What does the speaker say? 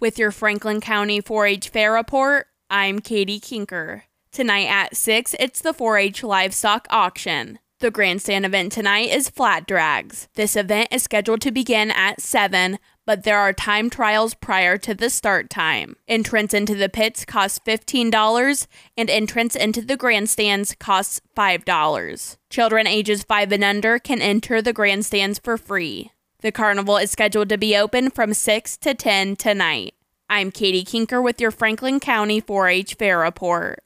With your Franklin County 4 H Fair report, I'm Katie Kinker. Tonight at 6, it's the 4 H Livestock Auction. The grandstand event tonight is flat drags. This event is scheduled to begin at 7, but there are time trials prior to the start time. Entrance into the pits costs $15 and entrance into the grandstands costs $5. Children ages 5 and under can enter the grandstands for free. The carnival is scheduled to be open from 6 to 10 tonight. I'm Katie Kinker with your Franklin County 4 H Fair Report.